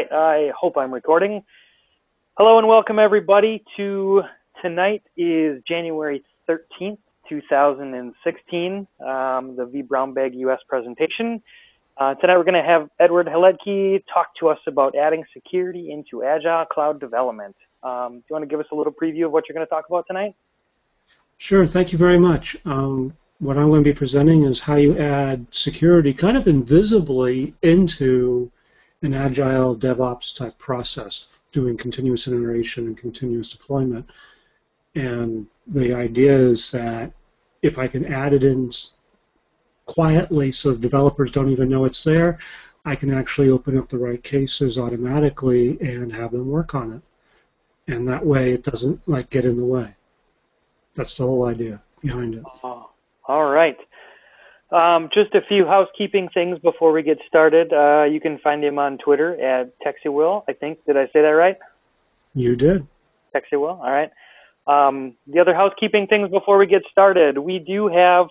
right, I hope I'm recording. Hello and welcome everybody to tonight is January 13th, 2016, um, the V Brown Bag US presentation. Uh, tonight we're going to have Edward Haletky talk to us about adding security into Agile Cloud development. Um, do you want to give us a little preview of what you're going to talk about tonight? Sure, thank you very much. Um, what I'm going to be presenting is how you add security kind of invisibly into an agile DevOps type process, doing continuous integration and continuous deployment. And the idea is that if I can add it in quietly so developers don't even know it's there, I can actually open up the right cases automatically and have them work on it. And that way it doesn't like get in the way. That's the whole idea behind it. Oh, all right. Um, just a few housekeeping things before we get started. Uh, you can find him on Twitter at TexiWill, I think. Did I say that right? You did. TexiWill, all right. Um, the other housekeeping things before we get started. We do have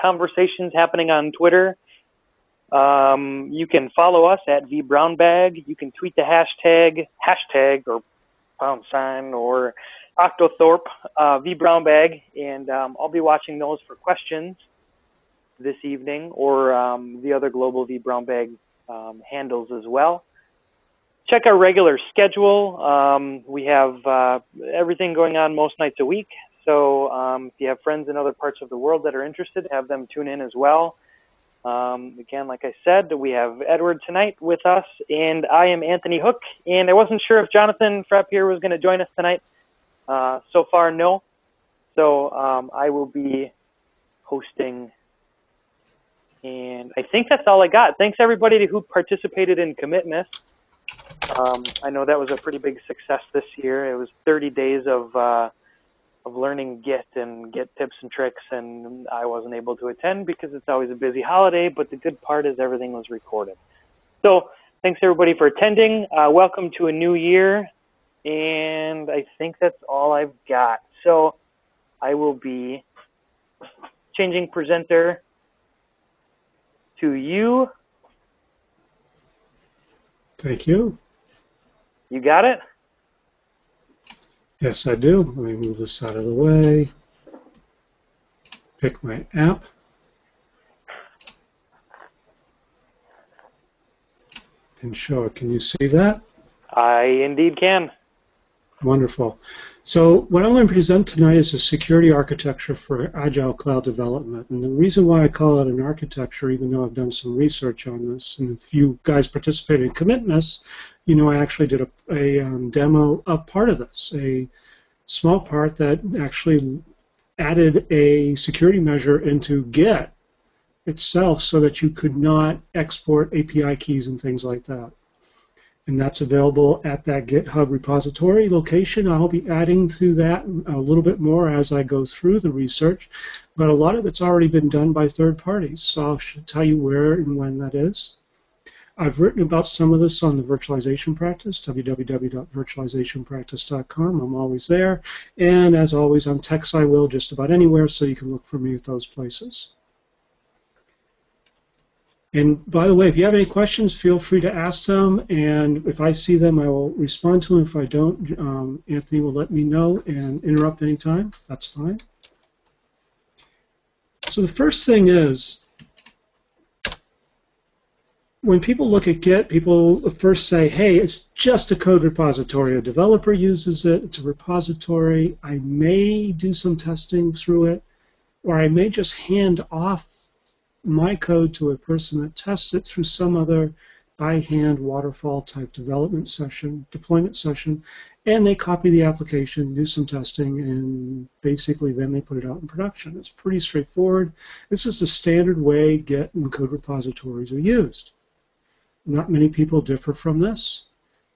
conversations happening on Twitter. Um, you can follow us at vbrownbag. You can tweet the hashtag, hashtag or pound sign or Octothorpe, uh, vbrownbag, and um, I'll be watching those for questions this evening or um, the other Global V Brown Bag um, handles as well. Check our regular schedule. Um, we have uh, everything going on most nights a week. So um, if you have friends in other parts of the world that are interested, have them tune in as well. Um, again, like I said, we have Edward tonight with us, and I am Anthony Hook. And I wasn't sure if Jonathan Frappier was going to join us tonight. Uh, so far, no. So um, I will be hosting and I think that's all I got. Thanks everybody who participated in Commitmas. Um, I know that was a pretty big success this year. It was 30 days of uh, of learning Git and Git tips and tricks, and I wasn't able to attend because it's always a busy holiday. But the good part is everything was recorded. So thanks everybody for attending. Uh, welcome to a new year, and I think that's all I've got. So I will be changing presenter to you. Thank you. You got it? Yes, I do. Let me move this out of the way. Pick my app. And show it. Can you see that? I indeed can. Wonderful. So what I'm going to present tonight is a security architecture for Agile Cloud development. And the reason why I call it an architecture, even though I've done some research on this, and if you guys participated in Commitmas, you know I actually did a, a um, demo of part of this, a small part that actually added a security measure into Git itself so that you could not export API keys and things like that and that's available at that GitHub repository location. I'll be adding to that a little bit more as I go through the research, but a lot of it's already been done by third parties, so I should tell you where and when that is. I've written about some of this on the virtualization practice, www.virtualizationpractice.com. I'm always there. And as always, on TexiWill just about anywhere, so you can look for me at those places. And by the way, if you have any questions, feel free to ask them. And if I see them, I will respond to them. If I don't, um, Anthony will let me know and interrupt anytime. That's fine. So the first thing is, when people look at Git, people first say, hey, it's just a code repository. A developer uses it. It's a repository. I may do some testing through it, or I may just hand off my code to a person that tests it through some other by hand waterfall type development session, deployment session, and they copy the application, do some testing, and basically then they put it out in production. It's pretty straightforward. This is the standard way Git and code repositories are used. Not many people differ from this.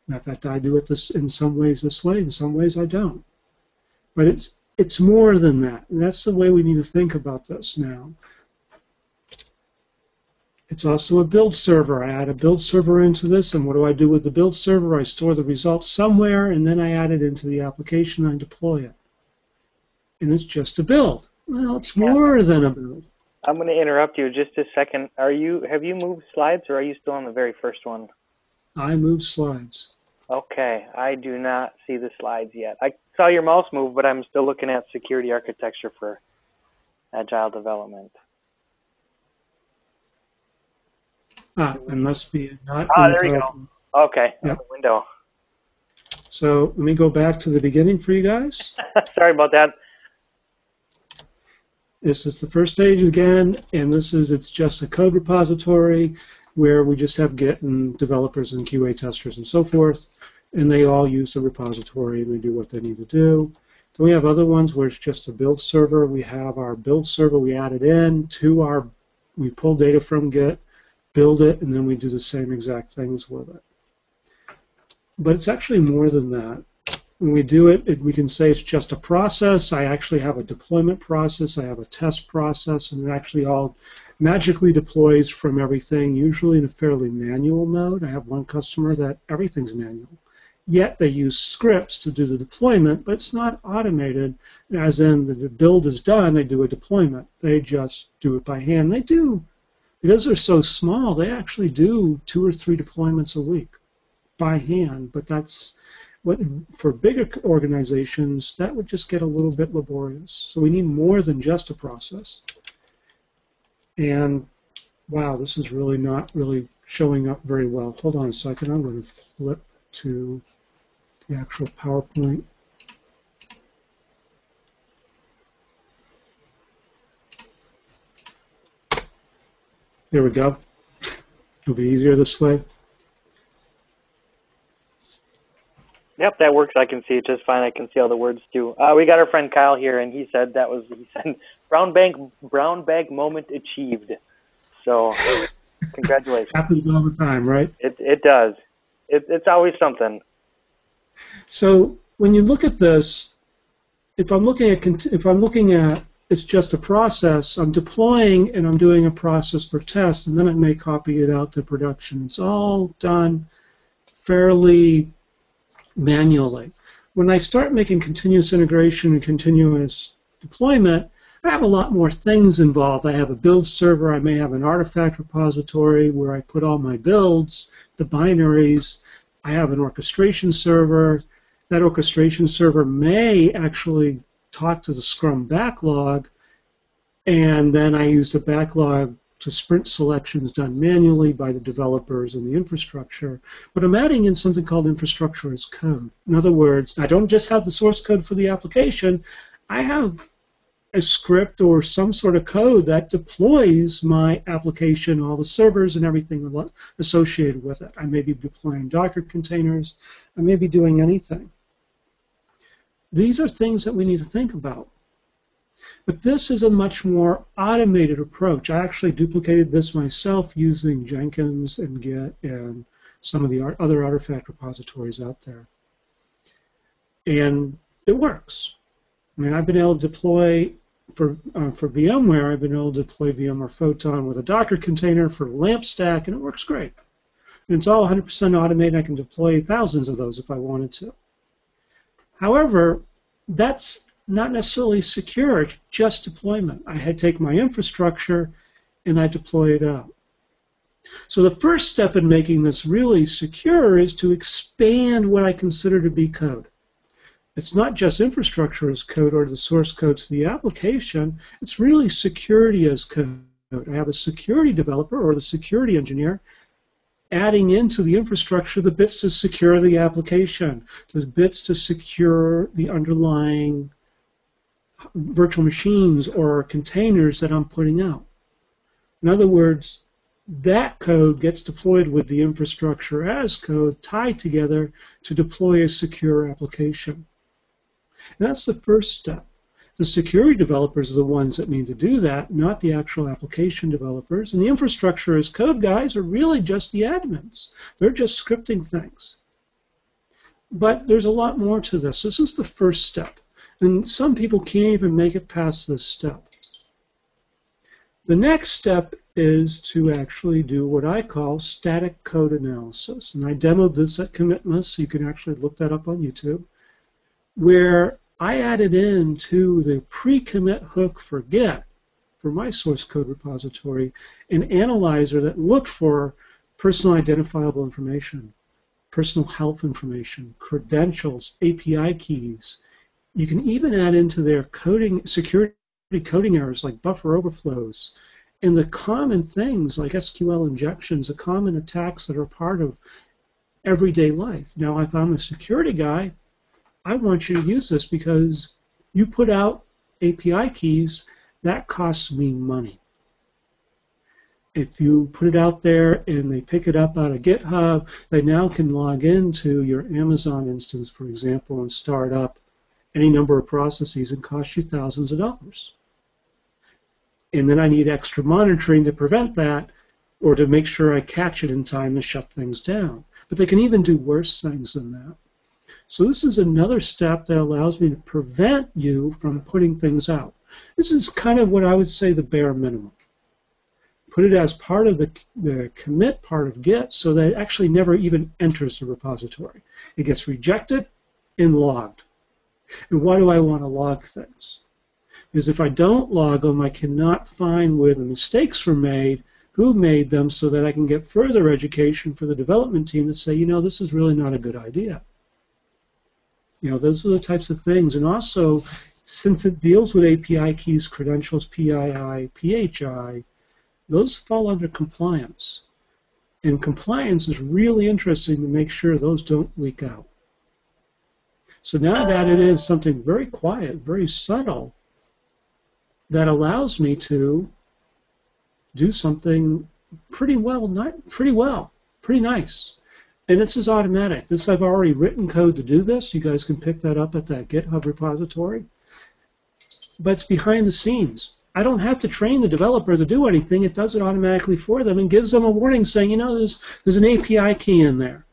In fact, I do it this in some ways this way, in some ways I don't. But it's it's more than that. And that's the way we need to think about this now. It's also a build server. I add a build server into this, and what do I do with the build server? I store the results somewhere, and then I add it into the application and deploy it. And it's just a build. Well, it's more than a build. I'm going to interrupt you just a second. Are you have you moved slides, or are you still on the very first one? I move slides. Okay, I do not see the slides yet. I saw your mouse move, but I'm still looking at security architecture for agile development. Ah, it must be not. Ah, the there you go. Okay, Yep. the window. So let me go back to the beginning for you guys. Sorry about that. This is the first page again, and this is it's just a code repository where we just have Git and developers and QA testers and so forth, and they all use the repository and they do what they need to do. Then we have other ones where it's just a build server. We have our build server we added in to our, we pull data from Git, build it, and then we do the same exact things with it. But it's actually more than that. When we do it, it, we can say it's just a process. I actually have a deployment process. I have a test process, and it actually all magically deploys from everything, usually in a fairly manual mode. I have one customer that everything's manual. Yet they use scripts to do the deployment, but it's not automated, as in the build is done, they do a deployment. They just do it by hand. They do, because they're so small, they actually do two or three deployments a week by hand, but that's what for bigger organizations that would just get a little bit laborious. So we need more than just a process. And wow, this is really not really showing up very well. Hold on a second. I'm going to flip to the actual PowerPoint. There we go. It'll be easier this way. Yep, that works. I can see it just fine. I can see all the words too. Uh, we got our friend Kyle here, and he said that was he said brown bag brown bag moment achieved. So, congratulations. Happens all the time, right? It it does. It, it's always something. So when you look at this, if I'm looking at if I'm looking at it's just a process, I'm deploying and I'm doing a process for test, and then I may copy it out to production. It's all done fairly manually. When I start making continuous integration and continuous deployment, I have a lot more things involved. I have a build server. I may have an artifact repository where I put all my builds, the binaries. I have an orchestration server. That orchestration server may actually talk to the Scrum backlog, and then I use the backlog to sprint selections done manually by the developers and the infrastructure. But I'm adding in something called infrastructure as code. In other words, I don't just have the source code for the application. I have a script or some sort of code that deploys my application, all the servers and everything associated with it. I may be deploying Docker containers. I may be doing anything. These are things that we need to think about. But this is a much more automated approach. I actually duplicated this myself using Jenkins and Git and some of the other artifact repositories out there. And it works. I mean, I've been able to deploy for uh, for VMware. I've been able to deploy VMware Photon with a Docker container for LAMP stack, and it works great. And it's all 100% automated. I can deploy thousands of those if I wanted to. However, that's not necessarily secure, it's just deployment. I had to take my infrastructure and I deploy it out. So the first step in making this really secure is to expand what I consider to be code. It's not just infrastructure as code or the source code to the application, it's really security as code. I have a security developer or the security engineer adding into the infrastructure the bits to secure the application, the bits to secure the underlying virtual machines or containers that I'm putting out. In other words, that code gets deployed with the infrastructure as code tied together to deploy a secure application. And that's the first step. The security developers are the ones that need to do that, not the actual application developers. And the infrastructure as code guys are really just the admins. They're just scripting things. But there's a lot more to this. This is the first step. And some people can't even make it past this step. The next step is to actually do what I call static code analysis. And I demoed this at Commitmas, so you can actually look that up on YouTube, where I added in to the pre-commit hook for Git, for my source code repository, an analyzer that looked for personal identifiable information. personal health information, credentials, API keys. You can even add into their coding security coding errors like buffer overflows, and the common things like SQL injections, the common attacks that are part of everyday life. Now, if I'm a security guy, I want you to use this because you put out API keys, that costs me money. If you put it out there and they pick it up out of GitHub, they now can log into your Amazon instance, for example, and start up any number of processes and cost you thousands of dollars and then I need extra monitoring to prevent that or to make sure I catch it in time to shut things down. But they can even do worse things than that. So this is another step that allows me to prevent you from putting things out. This is kind of what I would say the bare minimum. Put it as part of the, the commit part of Git so that it actually never even enters the repository. It gets rejected and logged. And why do I want to log things? Because if I don't log them, I cannot find where the mistakes were made, who made them, so that I can get further education for the development team to say, you know, this is really not a good idea. You know, those are the types of things. And also, since it deals with API keys, credentials, PII, PHI, those fall under compliance. And compliance is really interesting to make sure those don't leak out. So now that it is something very quiet, very subtle, that allows me to do something pretty well, not pretty well, pretty nice. And this is automatic. This I've already written code to do this. You guys can pick that up at that GitHub repository. But it's behind the scenes. I don't have to train the developer to do anything. It does it automatically for them and gives them a warning saying, you know, there's there's an API key in there.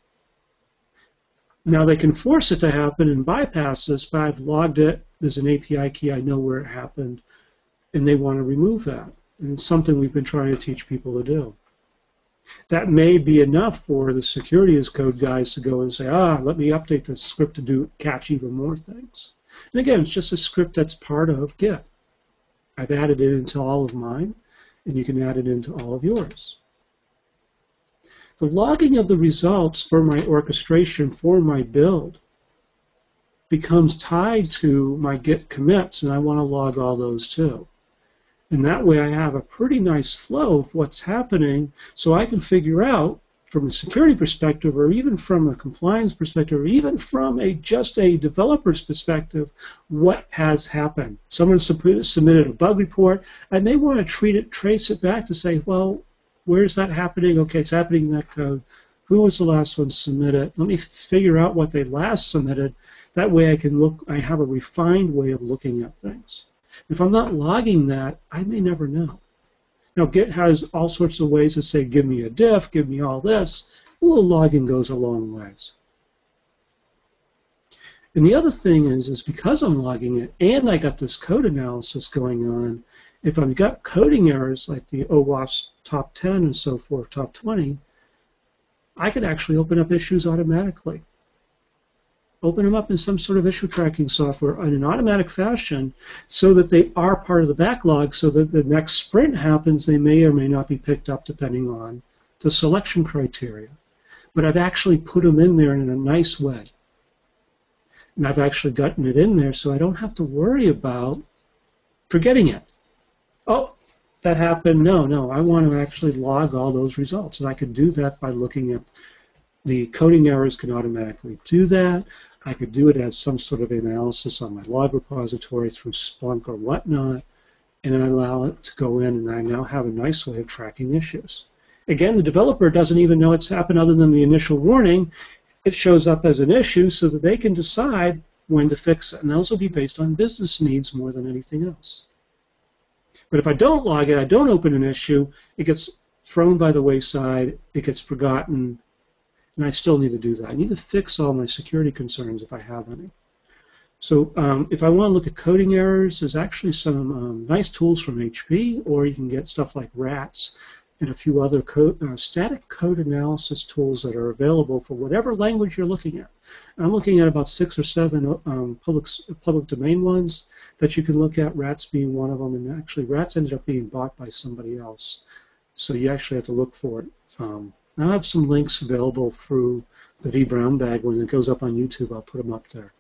Now they can force it to happen and bypass this, but I've logged it. There's an API key. I know where it happened and they want to remove that. And it's something we've been trying to teach people to do. That may be enough for the security as code guys to go and say, ah, let me update the script to do catch even more things. And again, it's just a script that's part of Git. I've added it into all of mine, and you can add it into all of yours. The logging of the results for my orchestration for my build becomes tied to my Git commits, and I want to log all those too. And that way I have a pretty nice flow of what's happening so I can figure out from a security perspective or even from a compliance perspective or even from a just a developer's perspective what has happened. Someone submitted a bug report. I may want to treat it, trace it back to say, well, where's that happening? Okay, it's happening in that code. Who was the last one submitted? Let me figure out what they last submitted. That way I can look, I have a refined way of looking at things. If I'm not logging that, I may never know. Now, Git has all sorts of ways to say, give me a diff, give me all this. Well, logging goes a long ways. And the other thing is, is because I'm logging it and I got this code analysis going on, if I've got coding errors like the OWASP top 10 and so forth, top 20, I could actually open up issues automatically open them up in some sort of issue tracking software in an automatic fashion so that they are part of the backlog so that the next sprint happens, they may or may not be picked up depending on the selection criteria. But I've actually put them in there in a nice way. And I've actually gotten it in there so I don't have to worry about forgetting it. Oh, that happened. No, no, I want to actually log all those results. And I can do that by looking at the coding errors can automatically do that. I could do it as some sort of analysis on my log repository through Splunk or whatnot, and I allow it to go in, and I now have a nice way of tracking issues. Again, the developer doesn't even know it's happened other than the initial warning. It shows up as an issue so that they can decide when to fix it, and those will be based on business needs more than anything else. But if I don't log it, I don't open an issue, it gets thrown by the wayside, it gets forgotten, and I still need to do that. I need to fix all my security concerns if I have any. So um, if I want to look at coding errors, there's actually some um, nice tools from HP, or you can get stuff like RATS and a few other uh, static code analysis tools that are available for whatever language you're looking at. I'm looking at about six or seven um, public public domain ones that you can look at. RATS being one of them, and actually RATS ended up being bought by somebody else, so you actually have to look for it. Um, And I'll have some links available through the V Brown bag when it goes up on YouTube. I'll put them up there.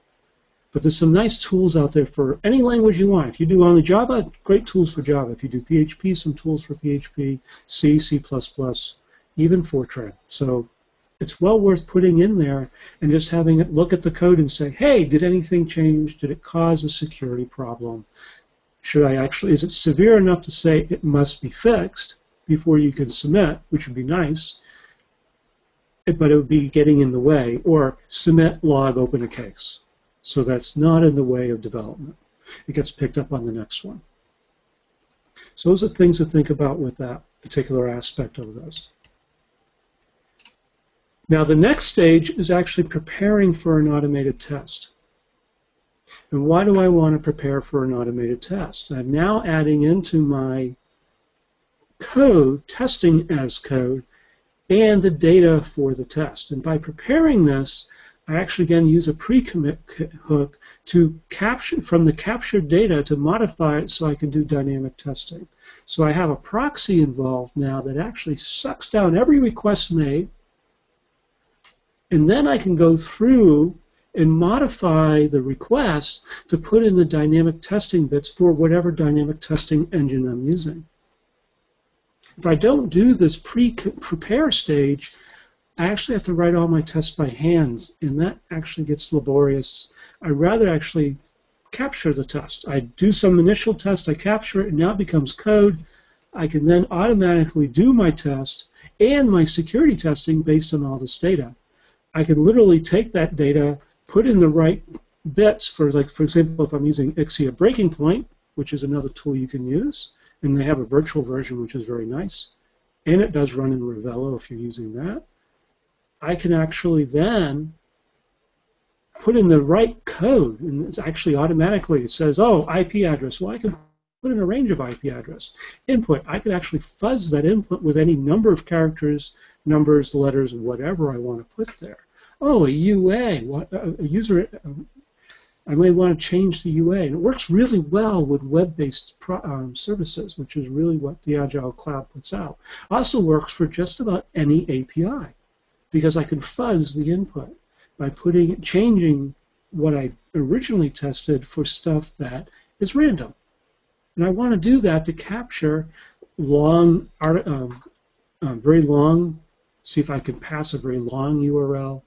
But there's some nice tools out there for any language you want. If you do only Java, great tools for Java. If you do PHP, some tools for PHP, C, C++, even Fortran. So it's well worth putting in there and just having it look at the code and say, hey, did anything change? Did it cause a security problem? Should I actually, is it severe enough to say it must be fixed before you can submit, which would be nice, but it would be getting in the way, or submit, log, open a case. So that's not in the way of development. It gets picked up on the next one. So those are things to think about with that particular aspect of this. Now the next stage is actually preparing for an automated test. And why do I want to prepare for an automated test? I'm now adding into my code, testing as code, and the data for the test. And by preparing this, I actually again use a pre-commit hook to capture from the captured data to modify it so I can do dynamic testing. So I have a proxy involved now that actually sucks down every request made, and then I can go through and modify the request to put in the dynamic testing bits for whatever dynamic testing engine I'm using. If I don't do this pre-prepare stage, I actually have to write all my tests by hand, and that actually gets laborious. I'd rather actually capture the test. I do some initial test, I capture it, and now it becomes code. I can then automatically do my test and my security testing based on all this data. I can literally take that data, put in the right bits for, like, for example, if I'm using Ixia Breaking Point, which is another tool you can use, and they have a virtual version which is very nice, and it does run in Ravello if you're using that. I can actually then put in the right code, and it's actually automatically it says, oh, IP address. Well, I can put in a range of IP address. Input, I can actually fuzz that input with any number of characters, numbers, letters, whatever I want to put there. Oh, a UA, a user, um, I may want to change the UA. And it works really well with web-based um, services, which is really what the Agile Cloud puts out. Also works for just about any API because I can fuzz the input by putting changing what I originally tested for stuff that is random. And I want to do that to capture long, um, um, very long, see if I can pass a very long URL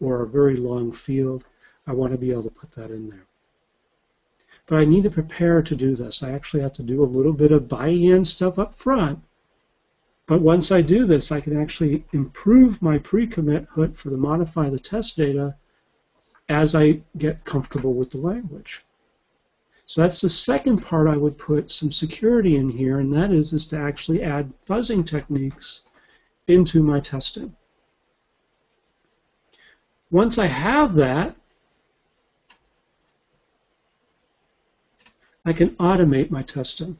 or a very long field. I want to be able to put that in there. But I need to prepare to do this. I actually have to do a little bit of buy-in stuff up front. But once I do this, I can actually improve my pre-commit hook for the modify the test data as I get comfortable with the language. So that's the second part I would put some security in here, and that is, is to actually add fuzzing techniques into my testing. Once I have that, I can automate my testing.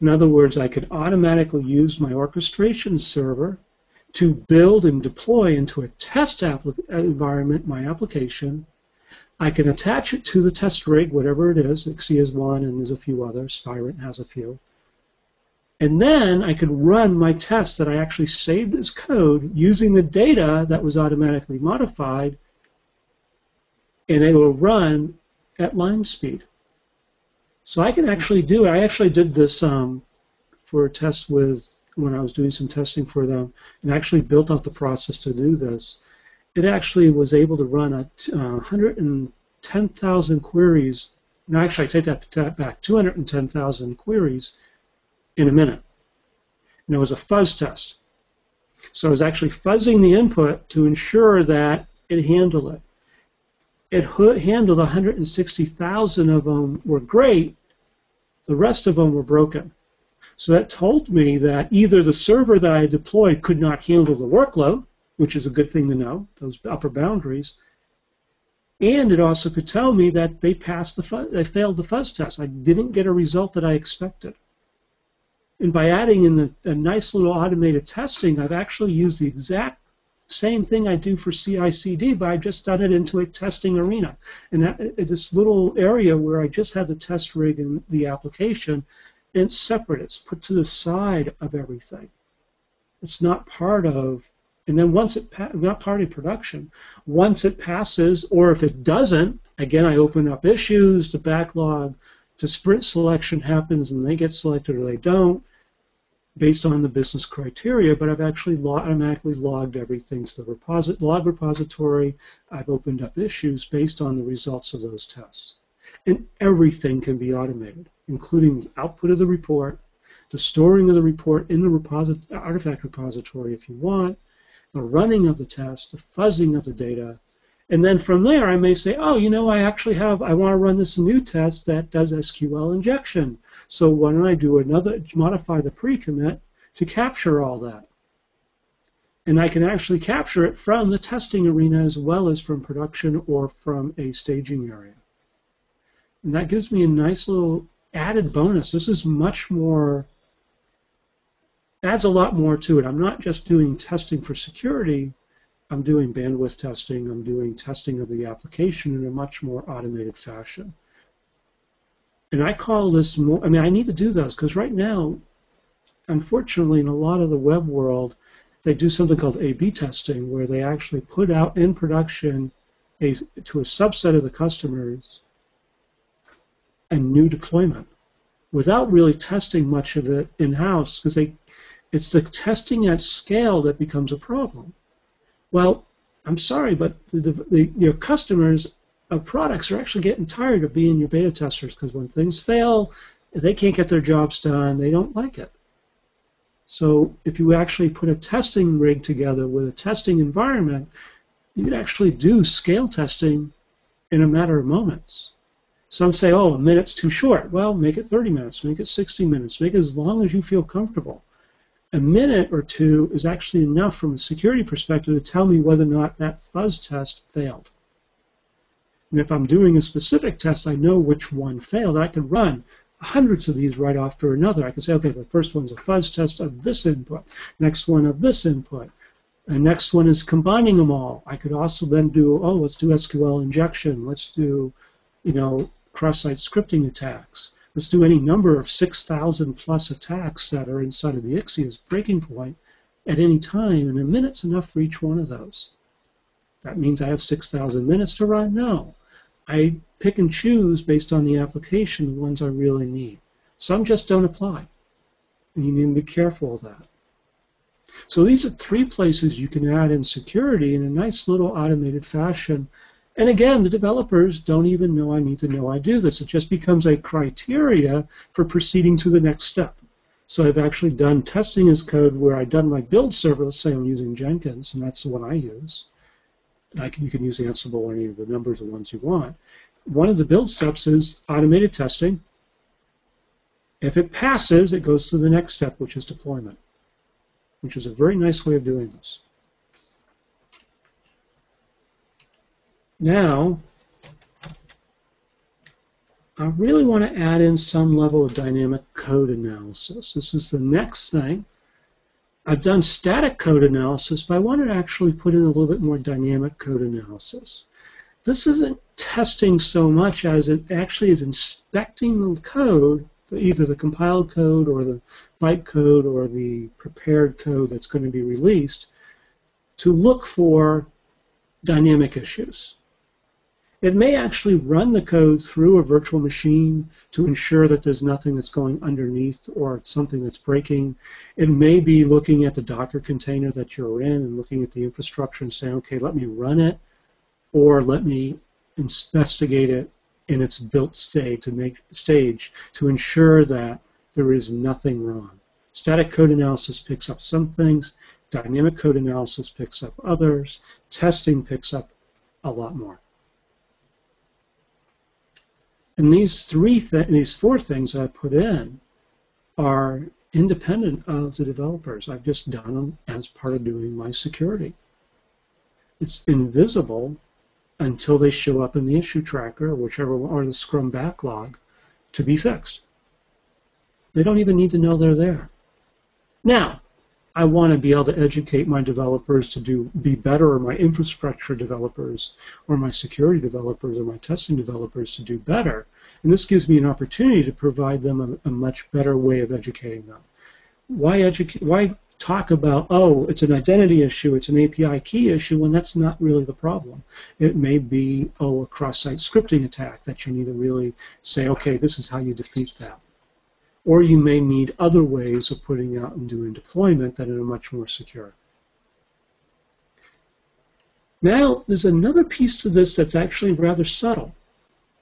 In other words, I could automatically use my orchestration server to build and deploy into a test uh, environment my application. I can attach it to the test rig, whatever it is. Ixia is one, and there's a few others. Spirent has a few. And then I could run my test that I actually saved as code using the data that was automatically modified, and it will run at line speed. So I can actually do it. I actually did this um, for a test with when I was doing some testing for them, and actually built out the process to do this. It actually was able to run a uh, 110,000 queries. No, actually, I take that back. 210,000 queries in a minute. And it was a fuzz test. So I was actually fuzzing the input to ensure that it handled it it handled 160,000 of them were great, the rest of them were broken. So that told me that either the server that I deployed could not handle the workload, which is a good thing to know, those upper boundaries, and it also could tell me that they passed the they failed the fuzz test. I didn't get a result that I expected. And by adding in the, a nice little automated testing, I've actually used the exact same thing I do for CI/CD, but I've just done it into a testing arena. And that, uh, this little area where I just had the test rig and the application, it's separate. It's put to the side of everything. It's not part of And then once it not part of production, once it passes, or if it doesn't, again I open up issues, the backlog, to sprint selection happens, and they get selected or they don't, based on the business criteria. But I've actually automatically logged everything to the reposit log repository. I've opened up issues based on the results of those tests, and everything can be automated, including the output of the report, the storing of the report in the artifact repository if you want, the running of the test, the fuzzing of the data, and then from there I may say, oh, you know, I actually have, I want to run this new test that does SQL injection. So why don't I do another, modify the pre-commit to capture all that? And I can actually capture it from the testing arena as well as from production or from a staging area. And that gives me a nice little added bonus. This is much more adds a lot more to it. I'm not just doing testing for security. I'm doing bandwidth testing. I'm doing testing of the application in a much more automated fashion. And I call this more, I mean, I need to do those because right now, unfortunately, in a lot of the web world, they do something called A-B testing where they actually put out in production a, to a subset of the customers a new deployment without really testing much of it in-house because they it's the testing at scale that becomes a problem. Well, I'm sorry, but the, the, your customers of products are actually getting tired of being your beta testers because when things fail, they can't get their jobs done, they don't like it. So if you actually put a testing rig together with a testing environment, you can actually do scale testing in a matter of moments. Some say, oh, a minute's too short. Well, make it 30 minutes, make it 60 minutes, make it as long as you feel comfortable a minute or two is actually enough from a security perspective to tell me whether or not that fuzz test failed. And if I'm doing a specific test, I know which one failed. I can run hundreds of these right after another. I can say, okay, the first one's a fuzz test of this input, next one of this input, and next one is combining them all. I could also then do, oh, let's do SQL injection, let's do, you know, cross-site scripting attacks. Let's do any number of 6,000 plus attacks that are inside of the Ixia's breaking point at any time, and a minute's enough for each one of those. That means I have 6,000 minutes to run? No. I pick and choose based on the application the ones I really need. Some just don't apply. And you need to be careful of that. So these are three places you can add in security in a nice little automated fashion and again, the developers don't even know I need to know I do this. It just becomes a criteria for proceeding to the next step. So I've actually done testing as code where I've done my build server. Let's say I'm using Jenkins, and that's the one I use. I can, you can use Ansible or any of the numbers of ones you want. One of the build steps is automated testing. If it passes, it goes to the next step, which is deployment, which is a very nice way of doing this. Now, I really want to add in some level of dynamic code analysis. This is the next thing. I've done static code analysis, but I want to actually put in a little bit more dynamic code analysis. This isn't testing so much as it actually is inspecting the code, either the compiled code or the bytecode or the prepared code that's going to be released, to look for dynamic issues. It may actually run the code through a virtual machine to ensure that there's nothing that's going underneath or something that's breaking. It may be looking at the Docker container that you're in and looking at the infrastructure and saying, okay, let me run it, or let me investigate it in its built state to make stage to ensure that there is nothing wrong. Static code analysis picks up some things, dynamic code analysis picks up others, testing picks up a lot more. And these three, th- these four things I put in are independent of the developers. I've just done them as part of doing my security. It's invisible until they show up in the issue tracker, or whichever, or the Scrum backlog, to be fixed. They don't even need to know they're there. Now, I want to be able to educate my developers to do be better, or my infrastructure developers, or my security developers, or my testing developers to do better. And this gives me an opportunity to provide them a, a much better way of educating them. Why educate? Why talk about, oh, it's an identity issue, it's an API key issue, when that's not really the problem. It may be, oh, a cross-site scripting attack that you need to really say, okay, this is how you defeat that. Or you may need other ways of putting out and doing deployment that are much more secure. Now, there's another piece to this that's actually rather subtle.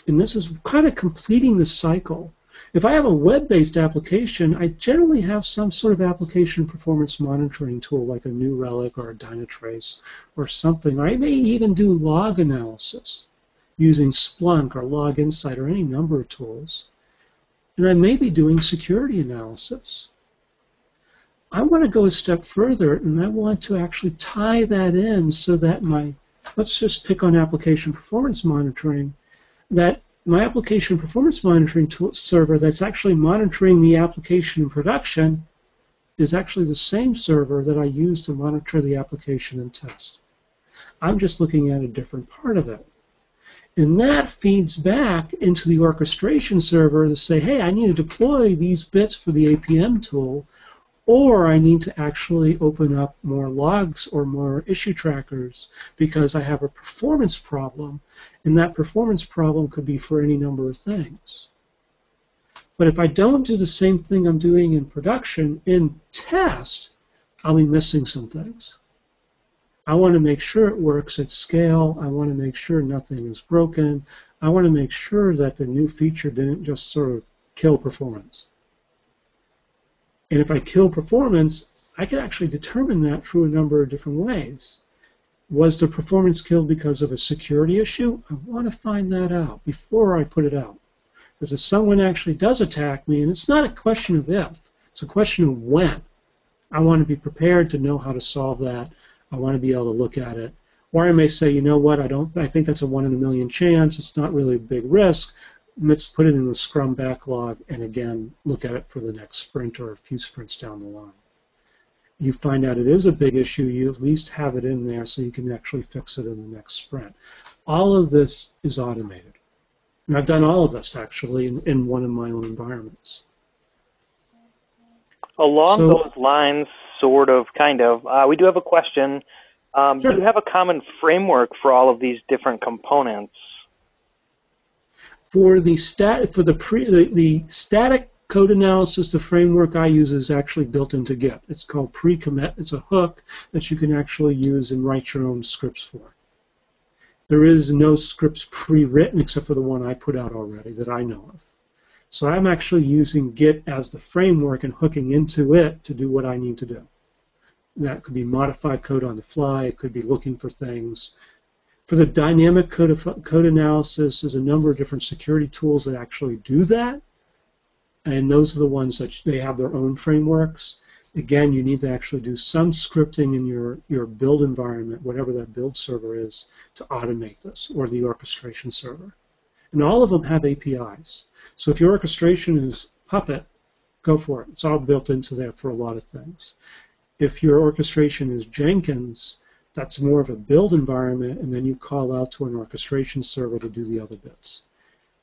And this is kind of completing the cycle. If I have a web-based application, I generally have some sort of application performance monitoring tool like a New Relic or a Dynatrace or something. I may even do log analysis using Splunk or Log Insight or any number of tools. And I may be doing security analysis. I want to go a step further and I want to actually tie that in so that my, let's just pick on application performance monitoring, that my application performance monitoring tool, server that's actually monitoring the application in production is actually the same server that I use to monitor the application and test. I'm just looking at a different part of it. And that feeds back into the orchestration server to say, hey, I need to deploy these bits for the APM tool or I need to actually open up more logs or more issue trackers because I have a performance problem, and that performance problem could be for any number of things. But if I don't do the same thing I'm doing in production, in test, I'll be missing some things. I want to make sure it works at scale. I want to make sure nothing is broken. I want to make sure that the new feature didn't just sort of kill performance. And if I kill performance, I could actually determine that through a number of different ways. Was the performance killed because of a security issue? I want to find that out before I put it out. Because if someone actually does attack me, and it's not a question of if, it's a question of when. I want to be prepared to know how to solve that. I want to be able to look at it. Or I may say, you know what, I don't I think that's a one in a million chance, it's not really a big risk let's put it in the Scrum backlog and again look at it for the next sprint or a few sprints down the line. You find out it is a big issue, you at least have it in there so you can actually fix it in the next sprint. All of this is automated. And I've done all of this actually in, in one of my own environments. Along so, those lines, sort of, kind of, uh, we do have a question. Um, sure. Do you have a common framework for all of these different components? For the stat for the pre the, the static code analysis, the framework I use is actually built into Git. It's called pre-commit. It's a hook that you can actually use and write your own scripts for. There is no scripts pre-written except for the one I put out already that I know of. So I'm actually using Git as the framework and hooking into it to do what I need to do. That could be modify code on the fly. It could be looking for things. For the dynamic code, code analysis, there's a number of different security tools that actually do that, and those are the ones that they have their own frameworks. Again, you need to actually do some scripting in your, your build environment, whatever that build server is, to automate this, or the orchestration server. And all of them have APIs. So if your orchestration is Puppet, go for it. It's all built into there for a lot of things. If your orchestration is Jenkins, that's more of a build environment, and then you call out to an orchestration server to do the other bits.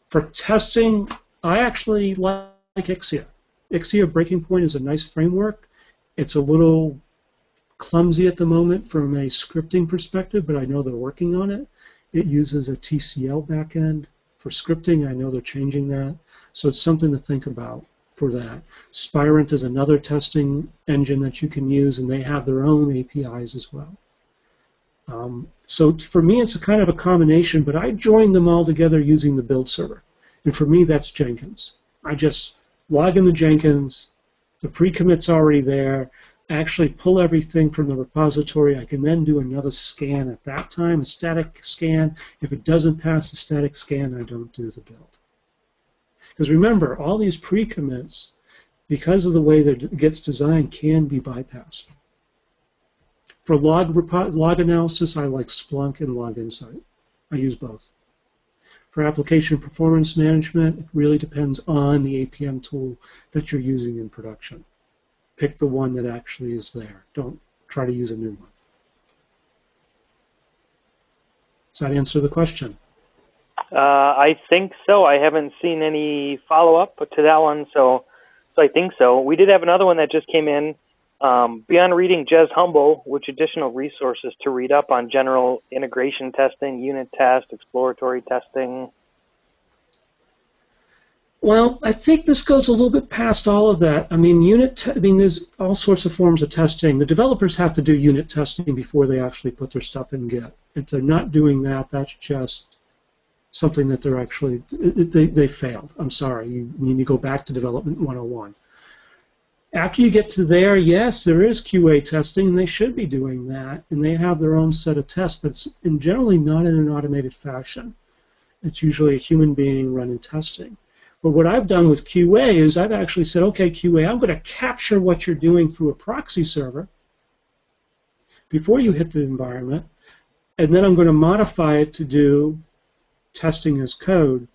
For testing, I actually like Ixia. Ixia Breaking Point is a nice framework. It's a little clumsy at the moment from a scripting perspective, but I know they're working on it. It uses a TCL backend for scripting. I know they're changing that. So it's something to think about for that. Spirent is another testing engine that you can use, and they have their own APIs as well. Um, so for me, it's a kind of a combination, but I joined them all together using the build server. And for me, that's Jenkins. I just log into Jenkins, the pre-commit's already there, actually pull everything from the repository. I can then do another scan at that time, a static scan. If it doesn't pass the static scan, I don't do the build. Because remember, all these pre-commits, because of the way that it gets designed, can be bypassed. For log, log analysis, I like Splunk and Log Insight. I use both. For application performance management, it really depends on the APM tool that you're using in production. Pick the one that actually is there. Don't try to use a new one. Does that answer the question? Uh, I think so. I haven't seen any follow-up to that one, so so I think so. We did have another one that just came in Um, beyond reading Jez Humble, which additional resources to read up on general integration testing, unit test, exploratory testing? Well, I think this goes a little bit past all of that. I mean, unit. I mean, there's all sorts of forms of testing. The developers have to do unit testing before they actually put their stuff in Git. If they're not doing that, that's just something that they're actually they they failed. I'm sorry. You need to go back to development 101. After you get to there, yes, there is QA testing, and they should be doing that, and they have their own set of tests, but it's in generally not in an automated fashion. It's usually a human being running testing. But what I've done with QA is I've actually said, okay, QA, I'm going to capture what you're doing through a proxy server before you hit the environment, and then I'm going to modify it to do testing as code.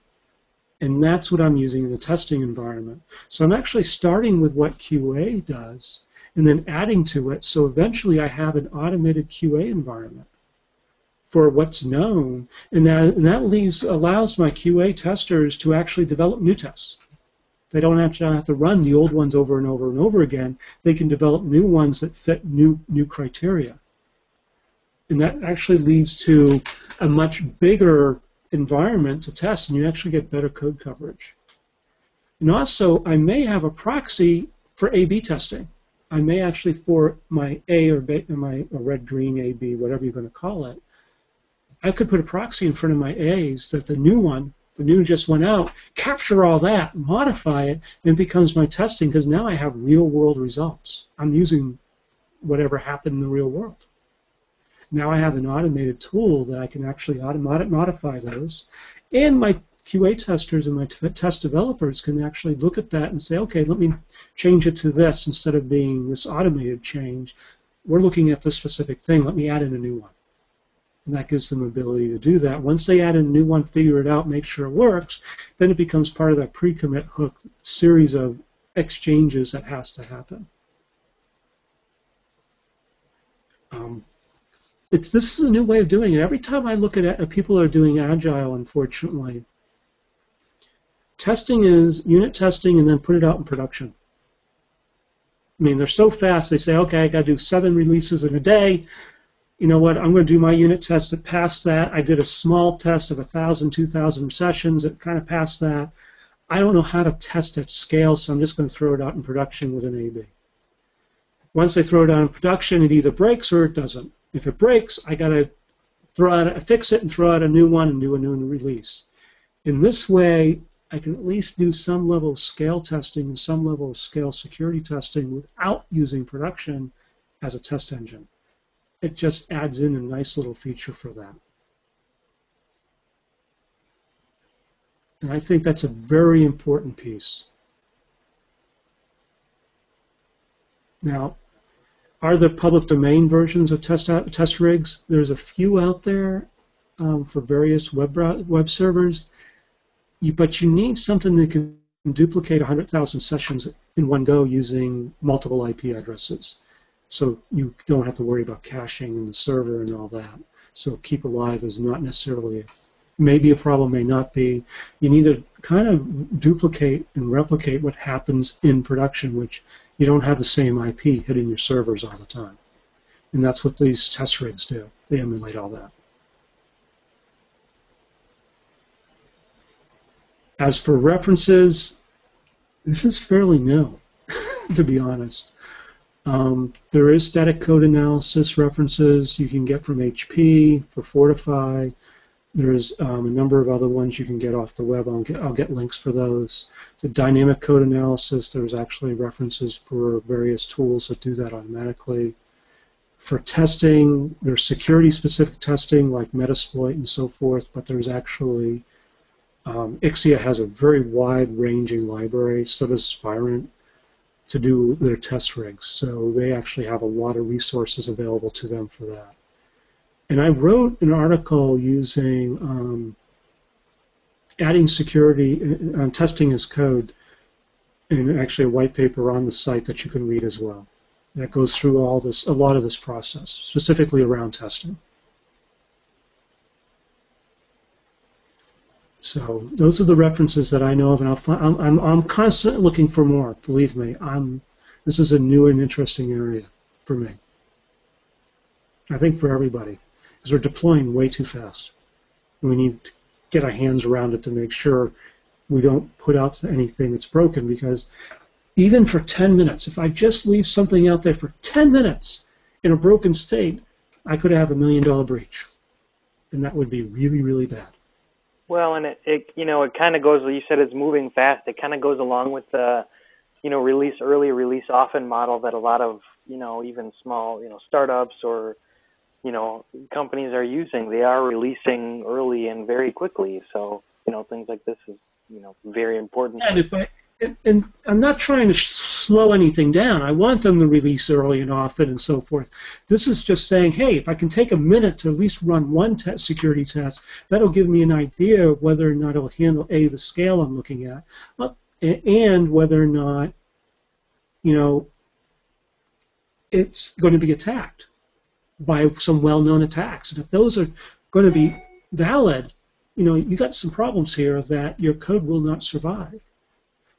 And that's what I'm using in the testing environment. So I'm actually starting with what QA does and then adding to it. So eventually I have an automated QA environment for what's known, and that, and that leaves allows my QA testers to actually develop new tests. They don't actually have to run the old ones over and over and over again. They can develop new ones that fit new new criteria, and that actually leads to a much bigger environment to test, and you actually get better code coverage. And also, I may have a proxy for A/B testing. I may actually for my A or, B, my red, green, A, B, whatever you're going to call it, I could put a proxy in front of my A's that the new one, the new just went out, capture all that, modify it, and it becomes my testing because now I have real world results. I'm using whatever happened in the real world. Now I have an automated tool that I can actually modify those, and my QA testers and my test developers can actually look at that and say, okay, let me change it to this instead of being this automated change. We're looking at this specific thing. Let me add in a new one and that gives them ability to do that. Once they add in a new one, figure it out, make sure it works, then it becomes part of that pre-commit hook series of exchanges that has to happen. Um, it's this is a new way of doing it. Every time I look at it, people are doing agile, unfortunately. Testing is unit testing and then put it out in production. I mean, they're so fast. They say, okay, I got to do seven releases in a day you know what, I'm going to do my unit test that passed that. I did a small test of 1,000, 2,000 sessions. It kind of passed that. I don't know how to test at scale, so I'm just going to throw it out in production with an A/B. Once I throw it out in production, it either breaks or it doesn't. If it breaks, I got to throw out, fix it and throw out a new one and do a new release. In this way, I can at least do some level of scale testing and some level of scale security testing without using production as a test engine it just adds in a nice little feature for that. And I think that's a very important piece. Now, are there public domain versions of test, test rigs? There's a few out there um, for various web, web servers, you, but you need something that can duplicate 100,000 sessions in one go using multiple IP addresses. So you don't have to worry about caching in the server and all that. So keep alive is not necessarily maybe a problem, may not be. You need to kind of duplicate and replicate what happens in production, which you don't have the same IP hitting your servers all the time. And that's what these test rigs do. They emulate all that. As for references, this is fairly new, to be honest. Um, there is static code analysis references you can get from HP for Fortify. There's um, a number of other ones you can get off the web. I'll get, I'll get links for those. The dynamic code analysis, there's actually references for various tools that do that automatically. For testing, there's security-specific testing like Metasploit and so forth, but there's actually um, Ixia has a very wide-ranging library, so does Spirent to do their test rigs. So they actually have a lot of resources available to them for that. And I wrote an article using um, adding security, uh, testing as code, and actually a white paper on the site that you can read as well. That goes through all this, a lot of this process, specifically around testing. So those are the references that I know of, and I'll find, I'm, I'm, I'm constantly looking for more. Believe me, I'm This is a new and interesting area for me. I think for everybody, because we're deploying way too fast. We need to get our hands around it to make sure we don't put out anything that's broken because even for 10 minutes, if I just leave something out there for 10 minutes in a broken state, I could have a million dollar breach. And that would be really, really bad. Well, and it, it you know, it kind of goes, you said it's moving fast. It kind of goes along with the, you know, release early, release often model that a lot of, you know, even small, you know, startups or, you know, companies are using. They are releasing early and very quickly. So, you know, things like this is, you know, very important. And if I, and, I'm not trying to slow anything down. I want them to release early and often and so forth. This is just saying, hey, if I can take a minute to at least run one test, security test, that'll give me an idea of whether or not it'll handle a the scale I'm looking at, uh, and whether or not, you know, it's going to be attacked by some well-known attacks. And if those are going to be valid, you know, you got some problems here that your code will not survive.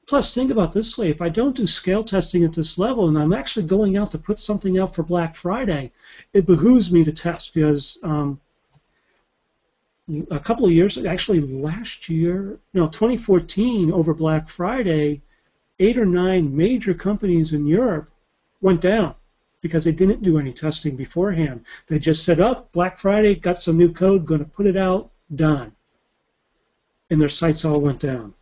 Plus, think about this way: if I don't do scale testing at this level, and I'm actually going out to put something out for Black Friday, it behooves me to test because um, a couple of years, actually last year, no, 2014, over Black Friday, eight or nine major companies in Europe went down because they didn't do any testing beforehand. They just said, "Up, oh, Black Friday, got some new code, going to put it out, done," and their sites all went down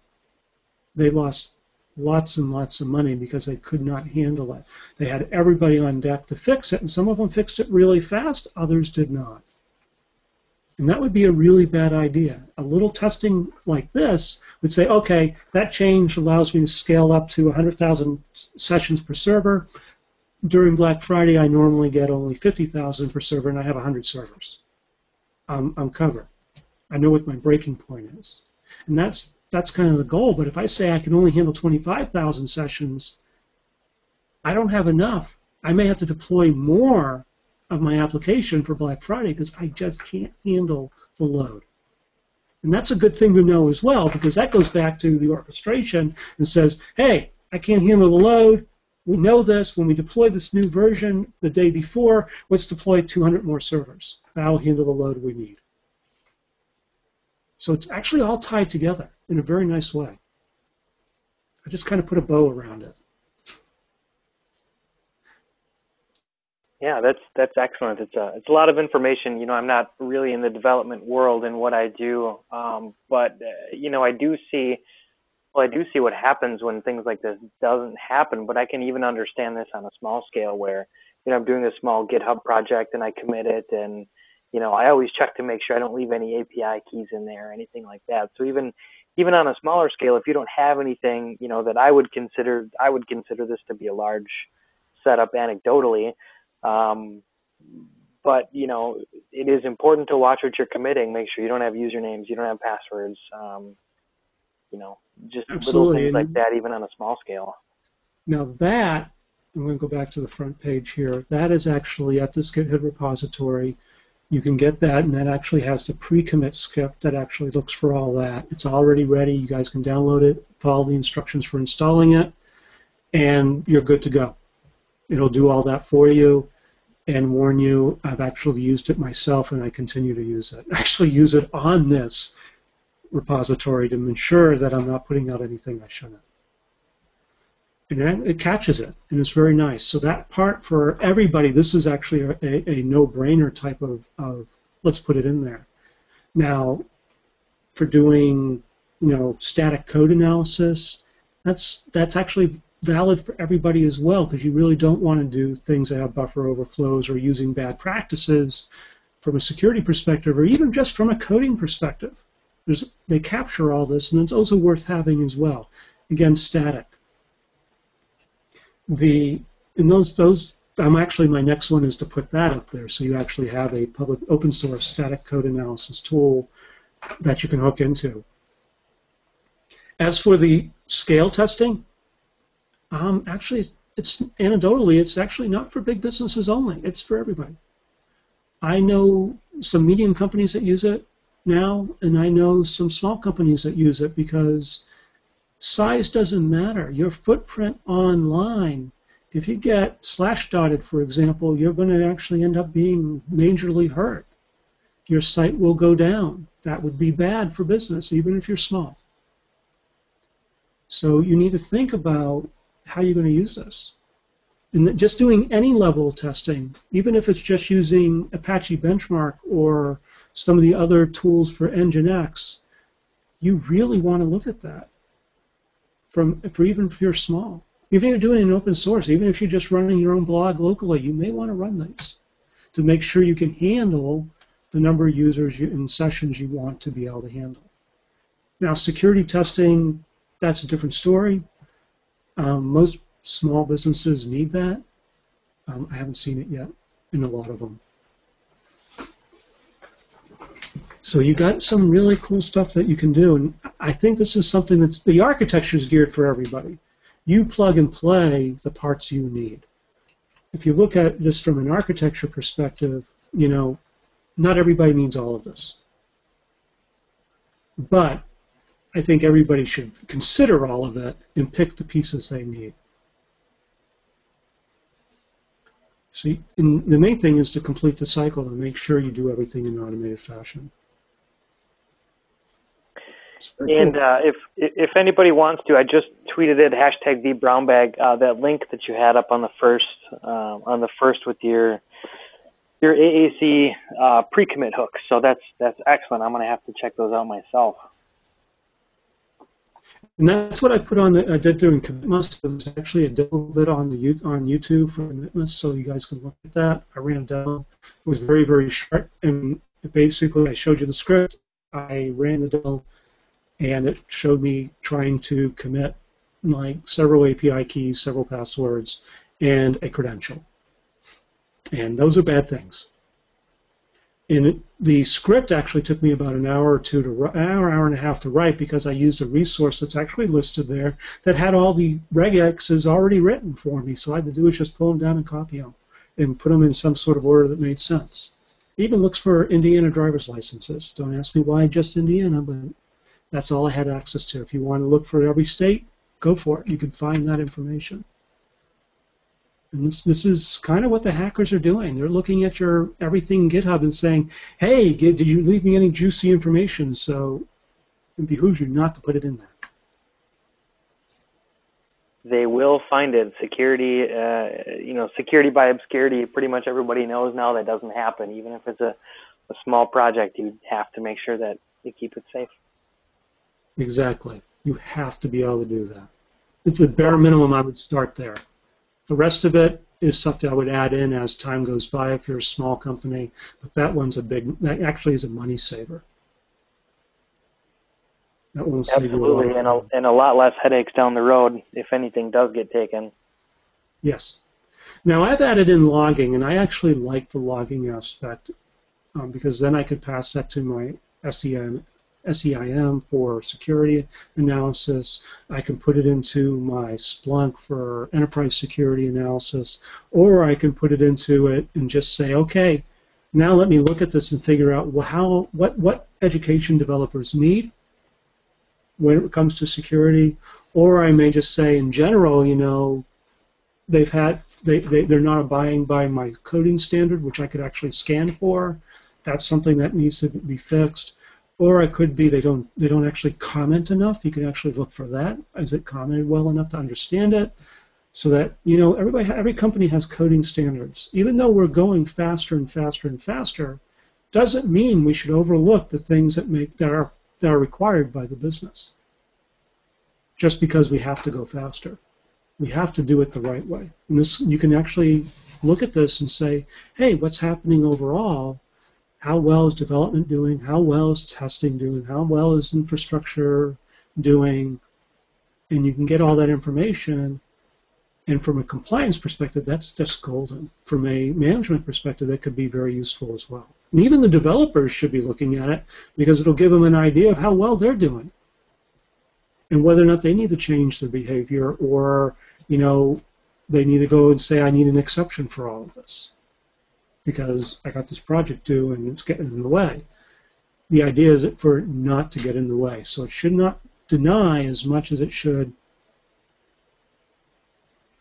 they lost lots and lots of money because they could not handle it. They had everybody on deck to fix it, and some of them fixed it really fast, others did not. And that would be a really bad idea. A little testing like this would say, okay, that change allows me to scale up to 100,000 sessions per server. During Black Friday, I normally get only 50,000 per server, and I have 100 servers. I'm, I'm covered. I know what my breaking point is. And that's that's kind of the goal. But if I say I can only handle 25,000 sessions, I don't have enough. I may have to deploy more of my application for Black Friday because I just can't handle the load. And that's a good thing to know as well because that goes back to the orchestration and says, hey, I can't handle the load. We know this. When we deploy this new version the day before, let's deploy 200 more servers. That'll handle the load we need. So it's actually all tied together in a very nice way. I just kind of put a bow around it. Yeah, that's that's excellent. It's a it's a lot of information. You know, I'm not really in the development world in what I do, um, but uh, you know, I do see. Well, I do see what happens when things like this doesn't happen, but I can even understand this on a small scale where, you know, I'm doing a small GitHub project and I commit it and you know, I always check to make sure I don't leave any API keys in there or anything like that. So even even on a smaller scale, if you don't have anything, you know, that I would consider, I would consider this to be a large setup anecdotally. Um, but you know, it is important to watch what you're committing. Make sure you don't have usernames, you don't have passwords. Um, you know, just Absolutely. little things like that, even on a small scale. Now that I'm going to go back to the front page here. That is actually at this GitHub repository you can get that, and that actually has the pre-commit script that actually looks for all that. It's already ready. You guys can download it, follow the instructions for installing it, and you're good to go. It'll do all that for you and warn you. I've actually used it myself, and I continue to use it. I actually use it on this repository to ensure that I'm not putting out anything I shouldn't and it catches it, and it's very nice. So that part for everybody, this is actually a, a no-brainer type of, of let's put it in there. Now, for doing you know static code analysis, that's that's actually valid for everybody as well because you really don't want to do things that have buffer overflows or using bad practices from a security perspective or even just from a coding perspective. There's, they capture all this, and it's also worth having as well. Again, static the in those those I'm actually my next one is to put that up there so you actually have a public open source static code analysis tool that you can hook into. As for the scale testing, um, actually it's anecdotally it's actually not for big businesses only. It's for everybody. I know some medium companies that use it now, and I know some small companies that use it because size doesn't matter. Your footprint online If you get slash dotted, for example, you're going to actually end up being majorly hurt. Your site will go down. That would be bad for business, even if you're small. So you need to think about how you're going to use this. And just doing any level of testing, even if it's just using Apache Benchmark or some of the other tools for Nginx, you really want to look at that. From for even if you're small, even if you're doing in open source, even if you're just running your own blog locally, you may want to run these to make sure you can handle the number of users you, and sessions you want to be able to handle. Now, security testing, that's a different story. Um, most small businesses need that. Um, I haven't seen it yet in a lot of them. So you got some really cool stuff that you can do, and I think this is something that's the architecture is geared for everybody. You plug and play the parts you need. If you look at this from an architecture perspective, you know, not everybody needs all of this. But I think everybody should consider all of it and pick the pieces they need. So the main thing is to complete the cycle and make sure you do everything in an automated fashion. And uh, if if anybody wants to, I just tweeted it hashtag vbrownbag. Uh, that link that you had up on the first uh, on the first with your your AAC uh, pre-commit hooks. So that's that's excellent. I'm going to have to check those out myself. And that's what I put on. The, I did during Commitmas. It was actually a demo bit on the on YouTube for Commitmas, so you guys can look at that. I ran a demo. It was very very short, and basically I showed you the script. I ran the demo, and it showed me trying to commit like several API keys, several passwords, and a credential. And those are bad things. And it, the script actually took me about an hour or two to an hour, hour and a half to write because I used a resource that's actually listed there that had all the regexes already written for me. So all I had to do was just pull them down and copy them and put them in some sort of order that made sense. It even looks for Indiana driver's licenses. Don't ask me why just Indiana, but that's all I had access to. If you want to look for every state, go for it. You can find that information. And this, this is kind of what the hackers are doing. They're looking at your everything GitHub and saying, hey, did you leave me any juicy information? So it behooves you not to put it in there. They will find it. Security, uh, you know, security by obscurity. Pretty much everybody knows now that doesn't happen. Even if it's a, a small project, you have to make sure that you keep it safe. Exactly. You have to be able to do that. It's the bare minimum I would start there. The rest of it is something I would add in as time goes by if you're a small company, but that one's a big, that actually is a money saver. That will save you a lot. And a, and a lot less headaches down the road if anything does get taken. Yes. Now I've added in logging, and I actually like the logging aspect um, because then I could pass that to my SEM, SIEM for security analysis. I can put it into my Splunk for enterprise security analysis, or I can put it into it and just say, okay, now let me look at this and figure out how what what education developers need when it comes to security, or I may just say in general, you know, they've had they, they they're not abiding by my coding standard, which I could actually scan for. That's something that needs to be fixed or it could be they don't they don't actually comment enough. You can actually look for that. Is it commented well enough to understand it? So that you know everybody every company has coding standards. Even though we're going faster and faster and faster, doesn't mean we should overlook the things that make that are that are required by the business. Just because we have to go faster, we have to do it the right way. And this you can actually look at this and say, hey, what's happening overall? How well is development doing, how well is testing doing, how well is infrastructure doing, and you can get all that information. And from a compliance perspective, that's just golden. From a management perspective, that could be very useful as well. And even the developers should be looking at it because it'll give them an idea of how well they're doing and whether or not they need to change their behavior or, you know, they need to go and say, I need an exception for all of this because I got this project due and it's getting in the way. The idea is for it not to get in the way. So it should not deny as much as it should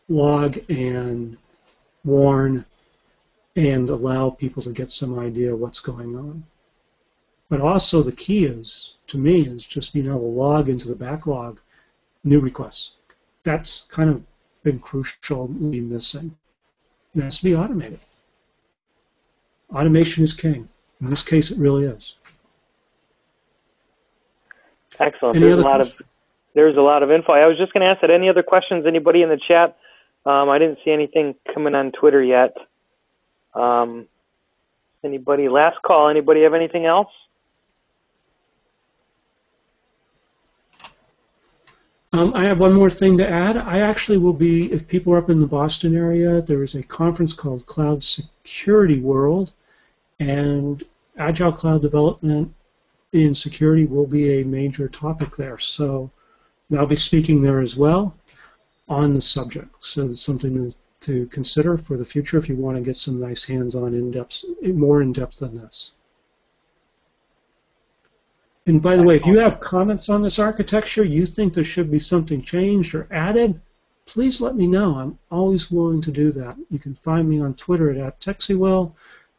log and warn and allow people to get some idea what's going on. But also the key is, to me, is just being able to log into the backlog new requests. That's kind of been crucially missing. It has to be automated. Automation is king. In this case, it really is. Excellent. Any there's a lot questions? of there's a lot of info. I was just going to ask that any other questions? Anybody in the chat? Um, I didn't see anything coming on Twitter yet. Um, anybody? Last call. Anybody have anything else? Um, I have one more thing to add. I actually will be, if people are up in the Boston area, there is a conference called Cloud Security World, and Agile Cloud Development in Security will be a major topic there. So I'll be speaking there as well on the subject. So it's something to, consider for the future if you want to get some nice hands-on in-depth, more in-depth than this. And by the way, if you have comments on this architecture, you think there should be something changed or added, please let me know. I'm always willing to do that. You can find me on Twitter at, @texiwill.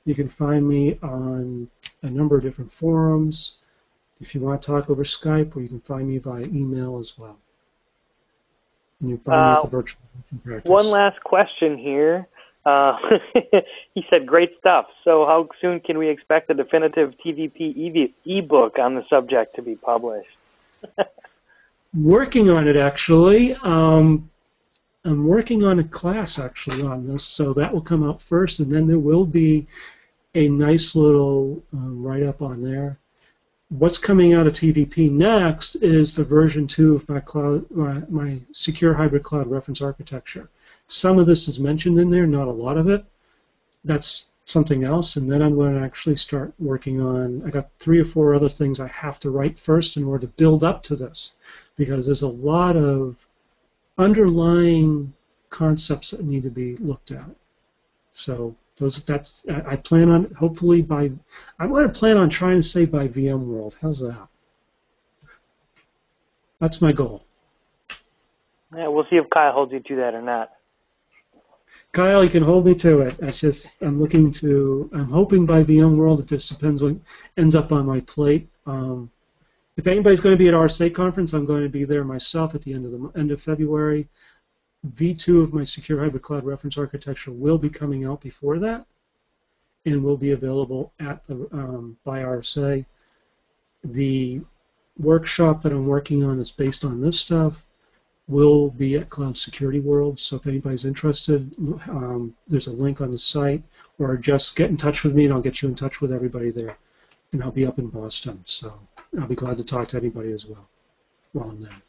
You can find me on a number of different forums. If you want to talk over Skype, or you can find me via email as well. And you find uh, me at the uh, virtual practice. One last question here. Uh, he said, "Great stuff." So, how soon can we expect a definitive TVP e-book on the subject to be published? working on it, actually. Um, I'm working on a class actually on this, so that will come out first, and then there will be a nice little uh, write-up on there. What's coming out of TVP next is the version two of my cloud, my, my secure hybrid cloud reference architecture. Some of this is mentioned in there, not a lot of it. That's something else, and then I'm going to actually start working on. I got three or four other things I have to write first in order to build up to this, because there's a lot of underlying concepts that need to be looked at. So those that's I plan on hopefully by I'm going to plan on trying to say by VMworld. How's that? That's my goal. Yeah, we'll see if Kyle holds you to that or not. Kyle, you can hold me to it. That's just I'm looking to. I'm hoping by VMworld. It just depends what ends up on my plate. Um, if anybody's going to be at RSA conference, I'm going to be there myself at the end of the end of February. V2 of my secure hybrid cloud reference architecture will be coming out before that, and will be available at the um, by RSA. The workshop that I'm working on is based on this stuff will be at Cloud Security World. So if anybody's interested, um, there's a link on the site, or just get in touch with me and I'll get you in touch with everybody there. And I'll be up in Boston, so I'll be glad to talk to anybody as well while I'm there.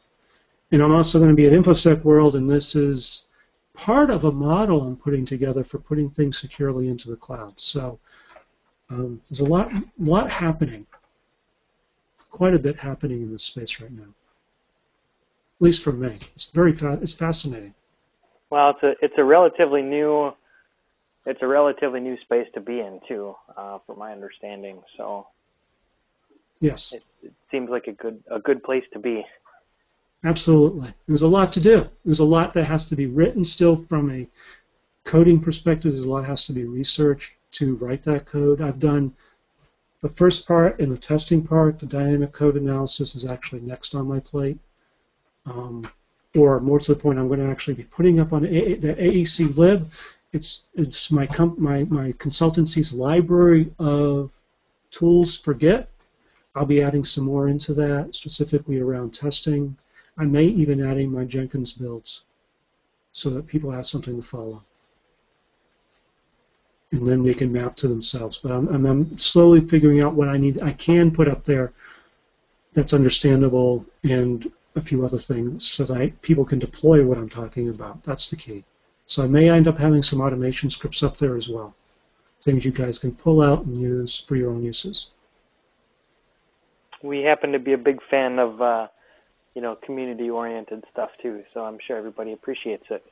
And I'm also going to be at InfoSec World, and this is part of a model I'm putting together for putting things securely into the cloud. So um, there's a lot, lot happening, quite a bit happening in this space right now at least for me. It's very fa- it's fascinating. Well, it's a it's a relatively new it's a relatively new space to be in too, uh, from my understanding. So yes, it, it seems like a good a good place to be. Absolutely, there's a lot to do. There's a lot that has to be written still from a coding perspective. There's a lot that has to be researched to write that code. I've done the first part and the testing part. The dynamic code analysis is actually next on my plate. Um, or more to the point, I'm going to actually be putting up on a- the AAC lib. It's it's my com- my my consultancy's library of tools for Git. I'll be adding some more into that, specifically around testing. I may even add in my Jenkins builds, so that people have something to follow, and then they can map to themselves. But I'm, I'm slowly figuring out what I need. I can put up there that's understandable and a few other things so that people can deploy what I'm talking about. That's the key. So I may end up having some automation scripts up there as well, things you guys can pull out and use for your own uses. We happen to be a big fan of, uh, you know, community-oriented stuff too, so I'm sure everybody appreciates it.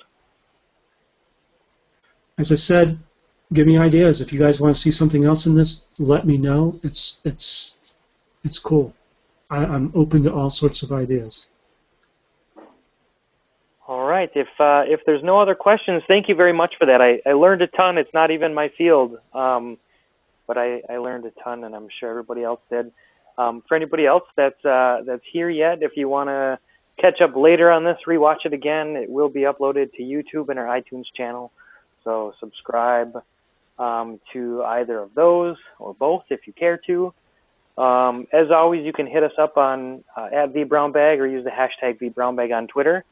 As I said, give me ideas. If you guys want to see something else in this, let me know. It's it's it's cool. I, I'm open to all sorts of ideas. All right. right. If uh, if there's no other questions, thank you very much for that. I, I learned a ton. It's not even my field, um, but I, I learned a ton, and I'm sure everybody else did. Um, for anybody else that's uh, that's here yet, if you want to catch up later on this, rewatch it again. It will be uploaded to YouTube and our iTunes channel. So subscribe um, to either of those or both if you care to. Um, as always, you can hit us up on uh, at vbrownbag or use the hashtag vbrownbag on Twitter.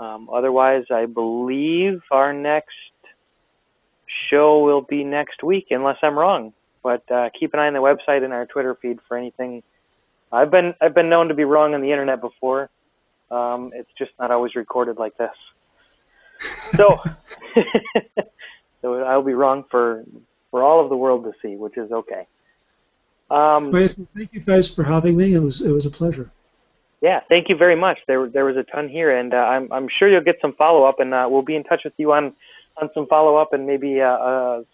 Um, otherwise, I believe our next show will be next week, unless I'm wrong. But uh, keep an eye on the website and our Twitter feed for anything. I've been I've been known to be wrong on the internet before. Um, it's just not always recorded like this. So, so I'll be wrong for for all of the world to see, which is okay. Um, well, thank you guys for having me. It was it was a pleasure. Yeah, thank you very much. There there was a ton here, and uh, I'm I'm sure you'll get some follow up, and uh, we'll be in touch with you on on some follow up and maybe uh, a,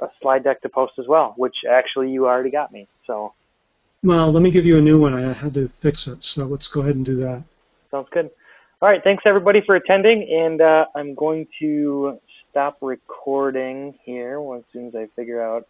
a slide deck to post as well, which actually you already got me. So. Well, let me give you a new one. I had to fix it, so let's go ahead and do that. Sounds good. All right, thanks everybody for attending, and uh, I'm going to stop recording here as soon as I figure out